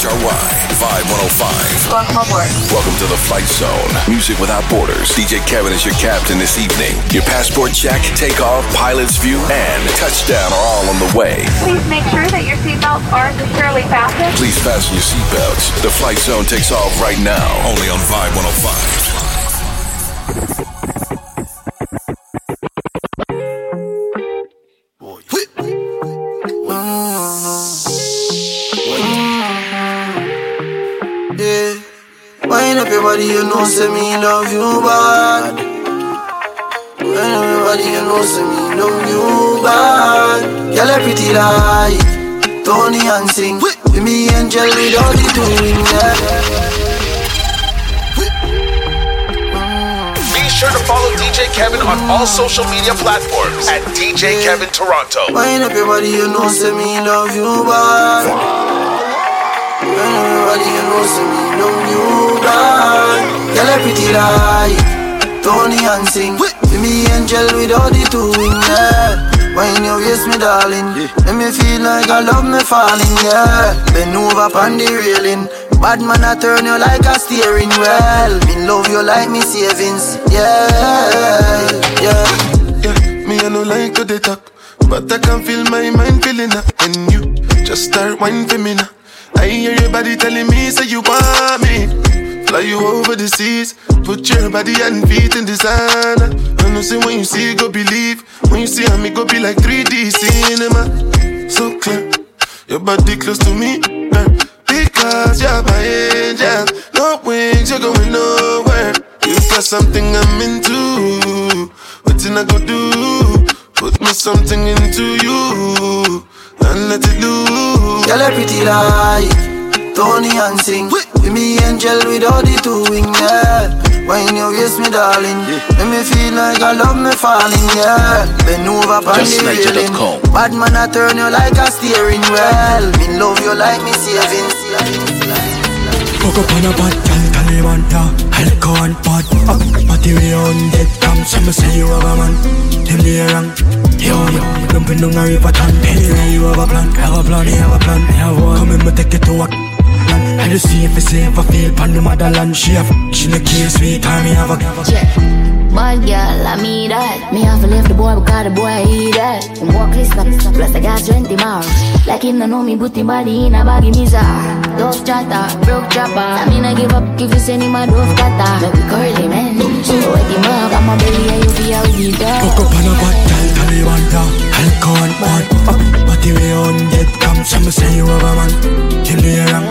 WHRY, Vibe 105. Welcome aboard. Welcome to the Flight Zone. Music without borders. DJ Kevin is your captain this evening. Your passport check, takeoff, pilot's view, and touchdown are all on the way. Please make sure that your seatbelts are securely fastened. Please fasten your seatbelts. The Flight Zone takes off right now. Only on Vibe 105. Wind up your you know, say me love you bad. Wind up your you know, say me love you bad. Girl, a pretty like Tony and sing. With me angel without the doing, yeah. Be sure to follow DJ Kevin on all social media platforms at DJ Kevin Toronto. Wind up your body, you know, say me love you bad. Wind up your body, you know, say me love you bad. Girl, a pretty like Tony and sing. With me angel without the doing, yeah. When you waist me, darling, let me feel like I love me falling, yeah. Bend over on the railing. Bad man, I turn you like a steering wheel. Me love you like me savings, yeah, yeah. Yeah, me I no like to talk, but I can feel my mind feeling up when you just start whining for me now. I hear your body telling me say you want me. Fly you over the seas, put your body and feet in designer. I know say when you see go believe, when you see me go be like 3D cinema. So clear, your body close to me, girl. Because you're my angel, no wings, you're going nowhere. You got something I'm into. What I go do? Put me something into you and let it loose. Girl, a pretty like Tony and sing. With me angel without the doing, yeah. When you waist me, darling, let me feel like I love me falling, yeah. Bend over on the railing. JustNaija.com. Bad man, I turn you like a steering wheel. Me love you like me savings. Hook up on a bad gal, Taliban, yeah Alcohol bad, up, party way on dead Come, some say you have a man. Them the wrong, yo, yo. Down a river tan Anyway, you have a plan, have a plan, you have a plan. Me have one, come in, me take it to work I just see if it's safe, I feel pan the motherland. She have, she the case, sweet time, me have a Yeah. Bad girl, I mean that. Me have to leave the boy because the boy eat that. And walk up, plus I got 20 more. Like him, no know me, him body in a baggy mizar. Dove chatter, broke chopper. I mean, I give up if you send him a dove cutter. Make we curly man. So wet him up, I'm a belly, and you feel how we die. Hook up on a bad gal, Taliban, yeah Alcohol bad, up, party way on dead Come, some say you have a man Them the wrong,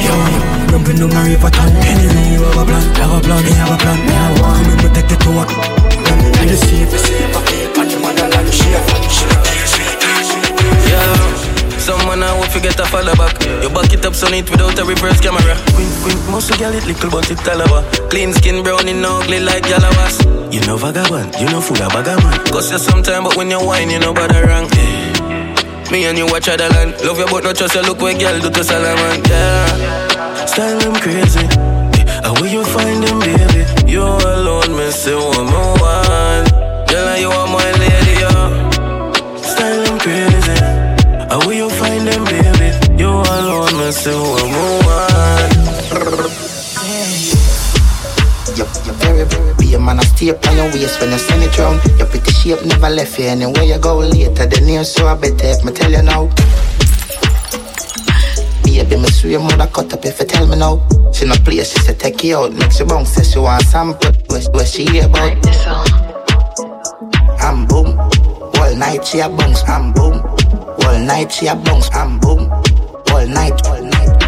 yo, yo Dumping down a river tan Anyway, you have a plan, have a plan, me have a plan Me have one, come me take it to work I just see if I feel pan the motherland She have, she have, sweet time Yeah, someone I will forget to follow back. You back it up so neat without a reverse camera. Quint, quint, muscle girl it little but it talaba. Clean skin, brown and ugly like Yalawas. You know vagabond, you know full of vagabond. Cost you some time, but when you whine, you know bother wrong. Yeah. Me and you watch other land. Love you, but not trust you. Look where girl do to Salaman. Yeah, style them crazy. And where you find them, baby? You alone, me say one more one. Girl, and you are my lady, yeah. Style them crazy. How will you find them, baby? You alone, me say one. You're, you're very, very be a man, I stay up on your waist when you send it round. Your pretty shape never left you anywhere you go later. The news so I better eh? if me tell you now. Baby, me swear mother cut up if you tell me now. She no play, she say take you out. Makes you bounce, say she want sample. Where, where she hear about? I'm boom. All night she a bounce, I'm boom. All night she a bounce, I'm boom. All night, all night.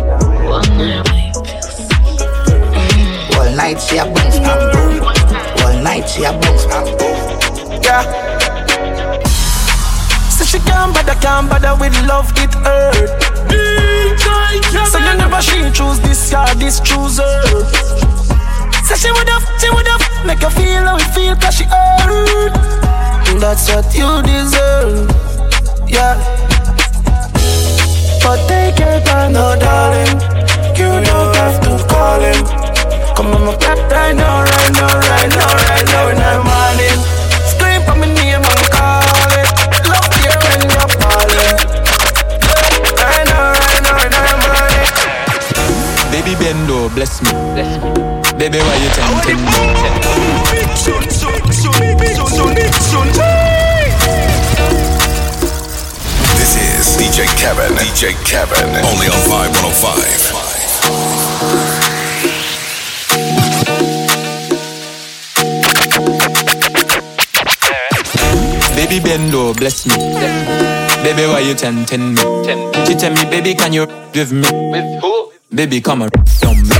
All night she a bounce, I'm boom. All night she a bounce, I'm boom. Yeah. So she can't bother, can't bother with love, it hurt. So you never she choose this guy, this chooser. Say she would have, she would have make you feel how it feel, cause she hurt. That's what you deserve. Yeah. But take your time, no darling. You don't have to call him. Come on, my cat right now, right now, right now, right now the morning. Scream bless me. Bless me. Baby, why you tempting me? This is DJ Kevin. DJ Kevin. Only on Vibe 105. Baby, bend over, bless me. Baby, why you tempting me? She tell me, baby, can you with me? With who? Baby, come on, on me.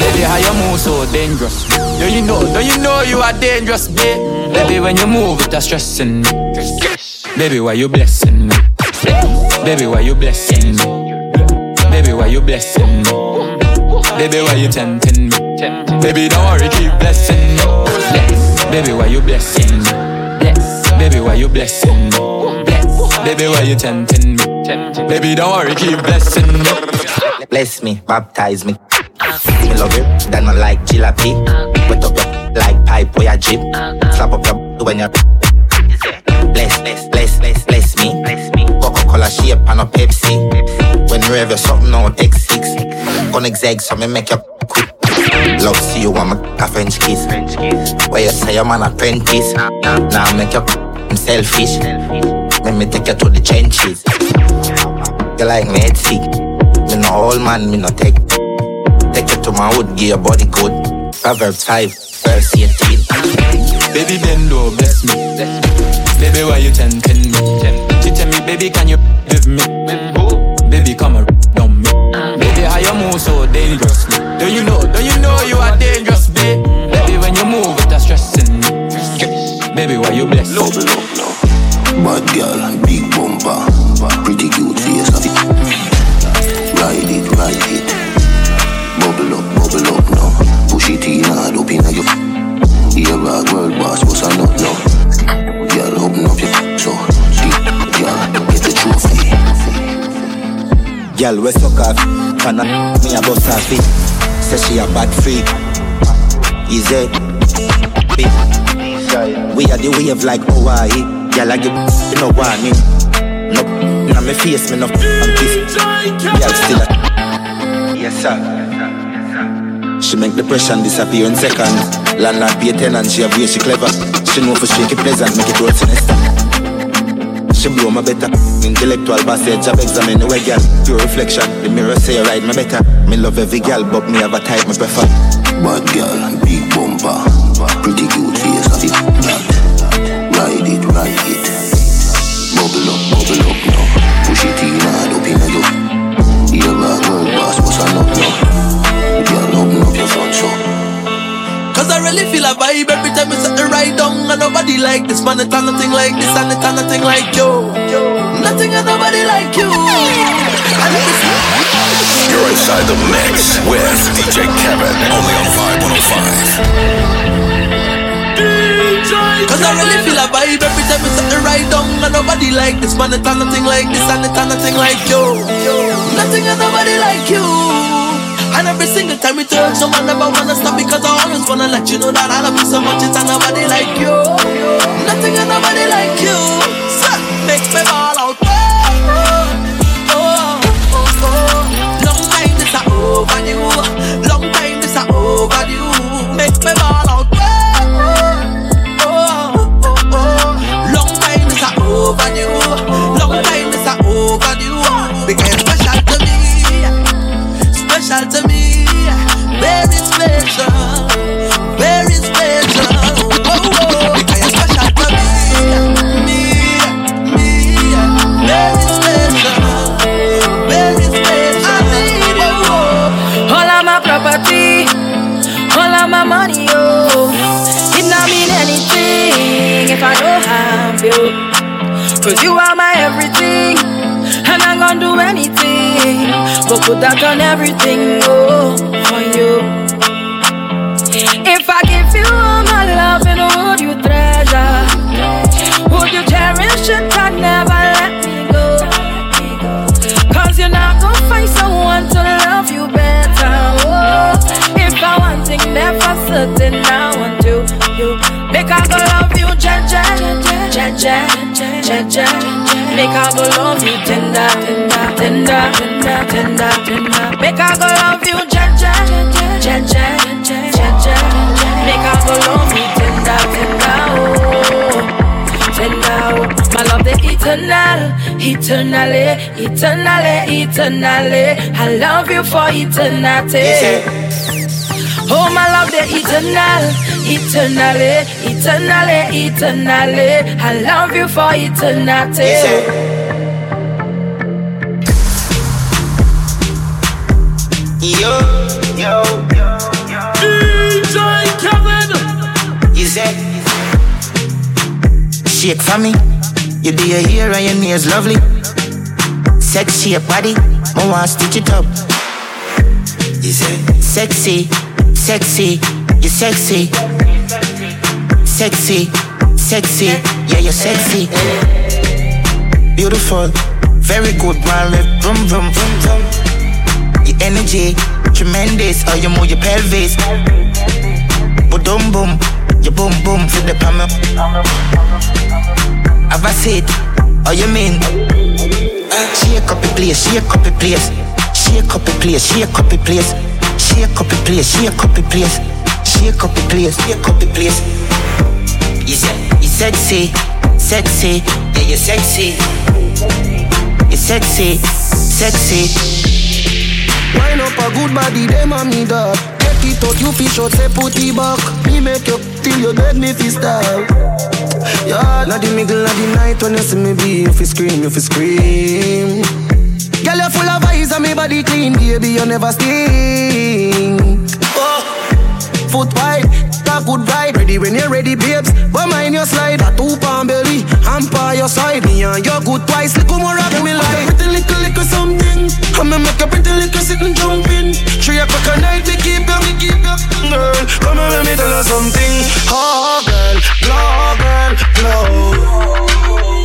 Baby, how you move so dangerous? Do you know? Do you know you are dangerous, babe? Baby, when you move, it's stressing me. Baby, why you blessing me? Baby, why you blessing me? Baby, why you blessing me? Baby, why you tempting me? Baby, don't worry, keep blessing me. Baby, why you blessing me? Baby, why you blessing me? Baby, why you tempting me? Baby, don't worry, keep blessing me. Bless me, baptize me. Me love you, then I like jalopy. Wet up your like pipe where you drip. Slap up your when you bless, bless, bless, bless, bless me. Coca-Cola shape and a Pepsi. When you have your something on X6, gonna exeg so me make you quick. Love see you want my a French kiss. Where you say I'm an apprentice. Now make you I'm selfish. Let me take you to the trenches. You like me head sick. Me no old man, me no take. Take you to my hood, give your body good. Proverbs 5, verse 18. Baby, bend over, bless me. Baby, why you tempting me? She tell me, baby, can you with me? Baby, come on, on me. Baby, how you move so dangerously? Do you know? Do you know you are dangerous, babe? Baby, when you move, it's stressing me. Baby, why you bless Bubble up now. Bad girl, big bumper. Pretty cute Girl, we suck off. Can I me a bust off it? Say she a bad freak. Easy. We are the wave like Hawaii. Girl, I give you no warning. No, na me face me no and kiss. Girl, still a yes sir. She make depression disappear in seconds. Landlord pay tenant, she a way she clever. She know for shake it pleasant, make it road sinister. She blow my better. Intellectual passage, job examine the way girl. Pure reflection, the mirror say you ride me better. Me love every girl, but me have a type me prefer. Bad girl, big bumper. Pretty cute face. And nobody like this man, it's nothing like this And it's nothing like you. Nothing and nobody like you. You're inside the mix with DJ Kevin. Only on Vibe 105. Cause I really feel a vibe every time set the right down And nobody like this man, it's nothing like this And it's nothing like you Nothing and nobody like you and every single time we touch, no man never wanna stop because I always wanna let you know that I love you so much. It's nobody like you, nothing and nobody like you. So, makes me ball out. Oh, oh, oh, oh. Long time this I overdue. Make her go love you tender, tender, tender, tender, tender, tender. Make her go love you gentle, gentle, gentle, gentle. Make her go love you tender, tender, oh, tender. Oh. My love the eternal, eternally, eternally, eternally. I love you for eternity. Oh, my love, the eternal, eternally, eternally, eternally. I love you for eternity. Yo, yo, yo, yo. DJ Kevin. You say, shake for me. You do your hair and your nails lovely. Sexy your body, I want stitch it up. You say, sexy, sexy, you're sexy, sexy, sexy, yeah you're sexy. Beautiful, very good, man. Vroom, vroom, vroom, vroom your energy tremendous. Oh, how you move your pelvis, boom boom, your boom boom for the palm. Have I said, how oh, you mean? Shake up the place, shake up the place, shake up the place, shake up the place, shake up the place, shake up the place, shake up the place, shake up the place. You say, you sexy, sexy, yeah, you're sexy, you're sexy, sexy. Wine up a good body, them a me dog. Take it out, you fish out, say put it back. Me make you till you dead, me fi style. Yeah, not the middle of the night when you see me be, you fi scream, you fi scream. Girl, you full of and me body clean, baby, you never stink. Oh, foot wide, talk good ride. Ready when you're ready, babes. But mind your slide, a two pound belly, by your side. Me and your good twice, little more rock me like. Pretty little, little something. I'ma make a pretty little sit and jump in. Three o'clock at night, me keep you, me keep you, girl. Come on, let me tell you something. Oh, girl, glow, girl, glow.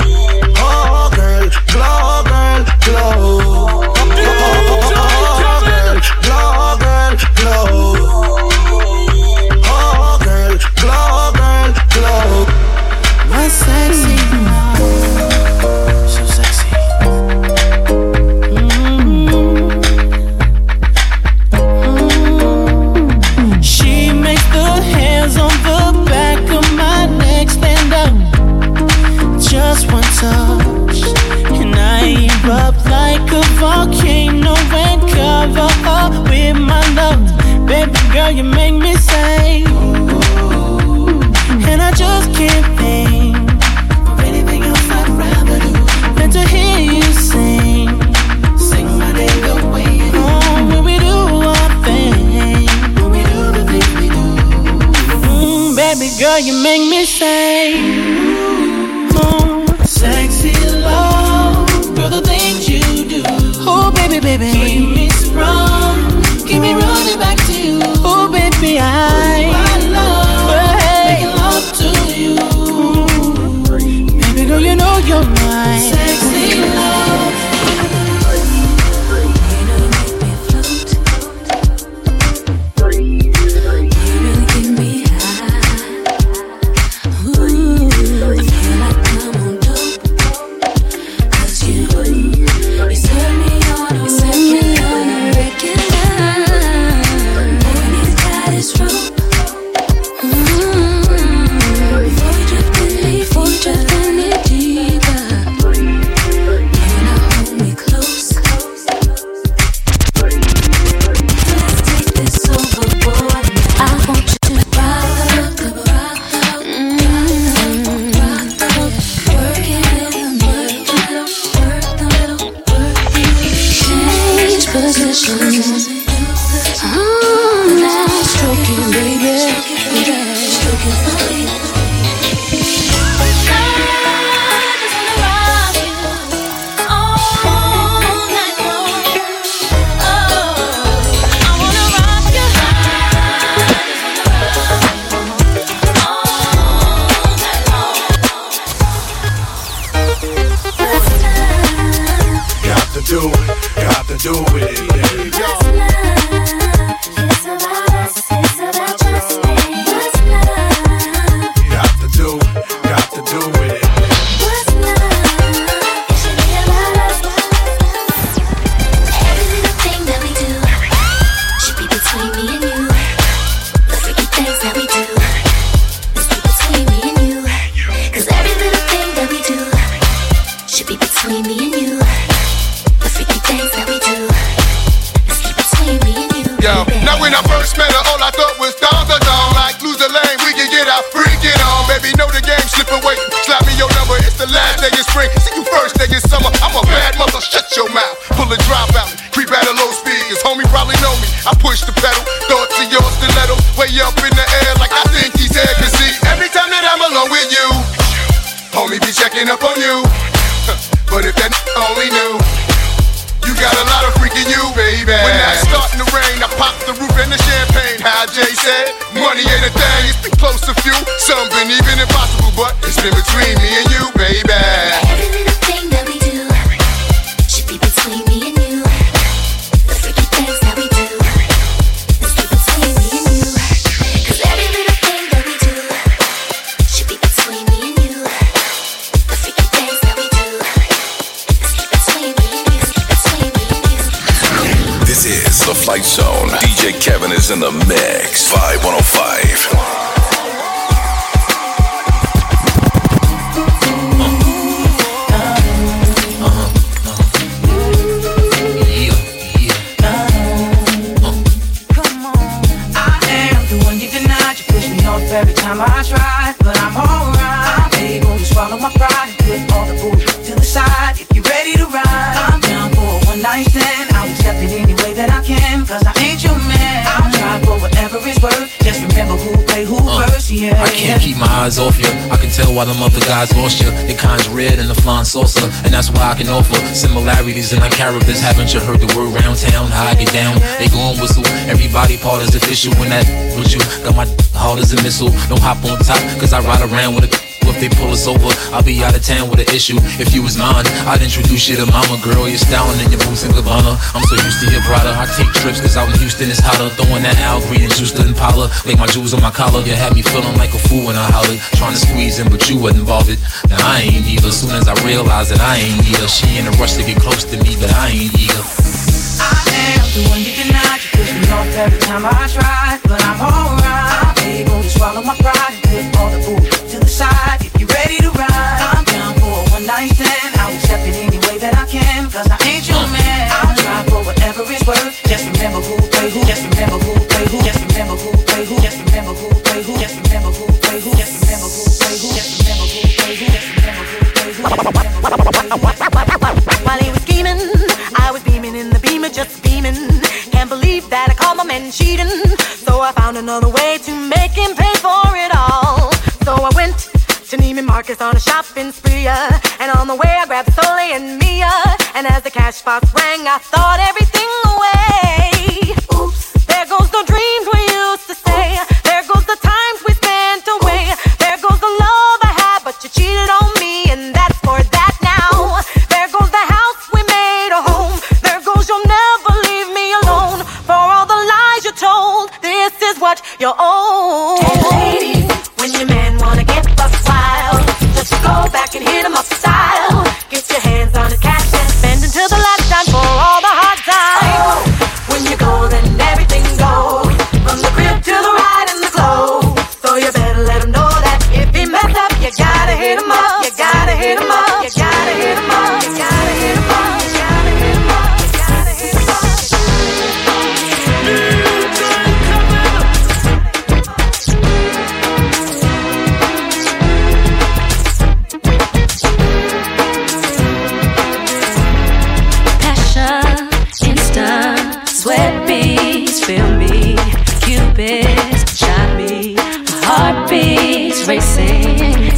Money ain't a thing, it's been close to few. Some been even impossible, but it's been between me and you, baby. Is in the mix. Vibe 105. Eyes off you. I can tell why them other guys lost you. Your kind's red and the flying saucer, and that's why I can offer similarities in our characters. Haven't you heard the word round town? How I get down? They gon' whistle. Everybody part is official when that with you. Got my hard as a missile. Don't hop on top, cause I ride around with a. If they pull us over, I'll be out of town with an issue. If you was mine, I'd introduce you to mama girl. You're styling in your boots and Gabbana. I'm so used to your brother. I take trips cause out in Houston it's hotter. Throwing that Al Green and juice to Impala. Like my jewels on my collar. You had me feeling like a fool when I hollered. Trying to squeeze in, but you wasn't bothered. Now I ain't either. Soon as I realized that I ain't either. She in a rush to get close to me, but I ain't either. I am the one you denied. You push me off every time I try, but I'm alright. Marcus on a shopping spree. uh, And on the way I grabbed Soleil and Mia. And as the cash box rang, I thought everything away. Oops, there goes the dreams we used to say. There goes the times we spent away. There goes the love I had, but you cheated on me, and that's for that now. There goes the house we made a home. There goes you'll never leave me alone. For all the lies you told, this is what you're owed. heartbeats racing.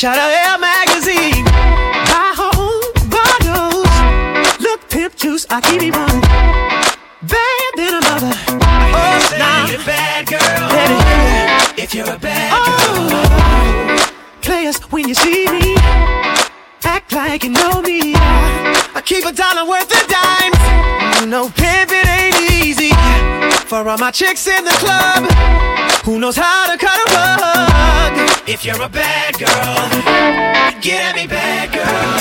Fresh out of Air magazine. Her own bottles. Look, pimp juice, I keep it one. Bad than a mother. Oh, nah. a bad girl. Let it hear. If you're a bad Oh, players, when you see me, act like you know me. I keep a dollar worth of dimes. You know, pimping ain't easy. For all my chicks in the club, who knows how to cut a rug? If you're a bad girl, get at me, bad girl.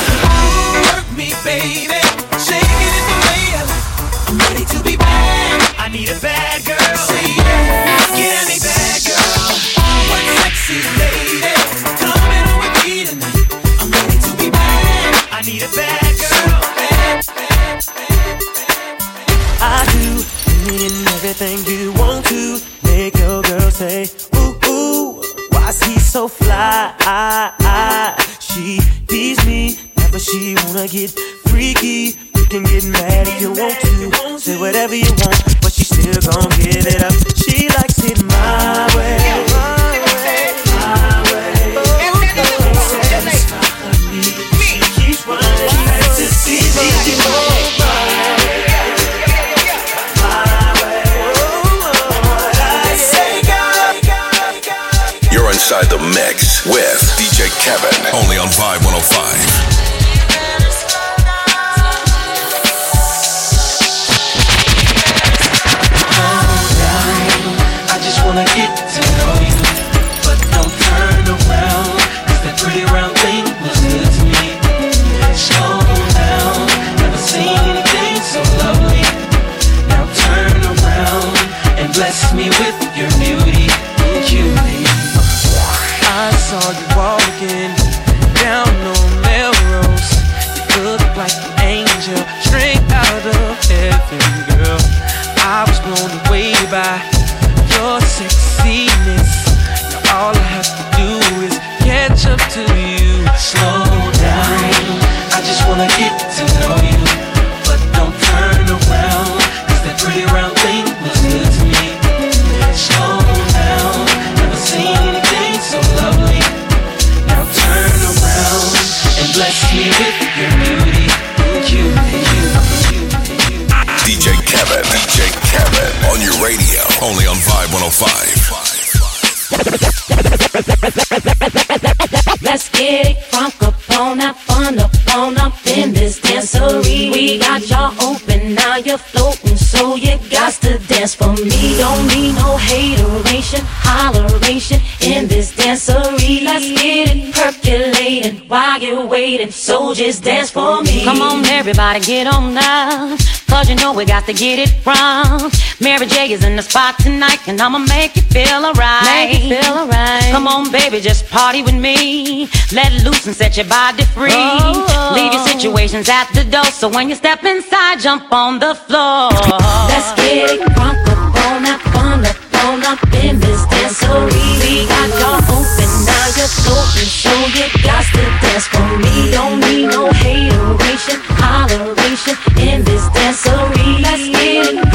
Work me, baby. Shake it in the way I like. I'm ready to be bad. I need a bad girl. Say yeah. Get at me, bad fly? She tease me, but she wanna get freaky. You can get mad if you want to, say whatever you want, but she still gon' give it up. She Kevin. Only on Vibe 105. Dance for me. Don't need no hateration, holleration in this dancery. Let's get it percolating while you're waiting, so just dance for me. Come on, everybody, get on now. Cause you know we got to get it wrong. Mary J is in the spot tonight, and I'ma make you feel alright. Make you feel alright. Come on, baby, just party with me. Let loose and set your body free. Oh. Leave your situations at the door, so when you step inside, jump on the floor. Let's get it crunk up on up, fun up, on up in this dancery. We got y'all open, you're floating, so you got to dance for me. Don't need no hateration, holleration in this dancery. Let's get it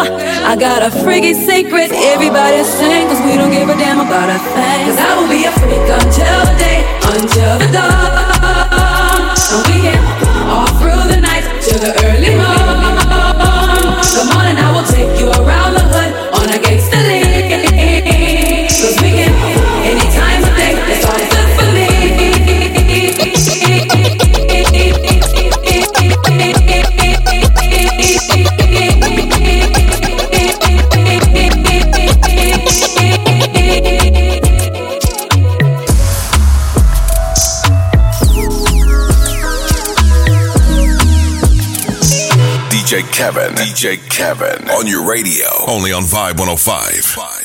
I got a freaky secret. Everybody sing, cause we don't give a damn about a thing. Cause I will be a freak until the day, until the dawn. And we can all through the night till the early morn. The morning I will take you around the hood on a gangster Kevin. DJ Kevin on your radio. Only on Vibe 105.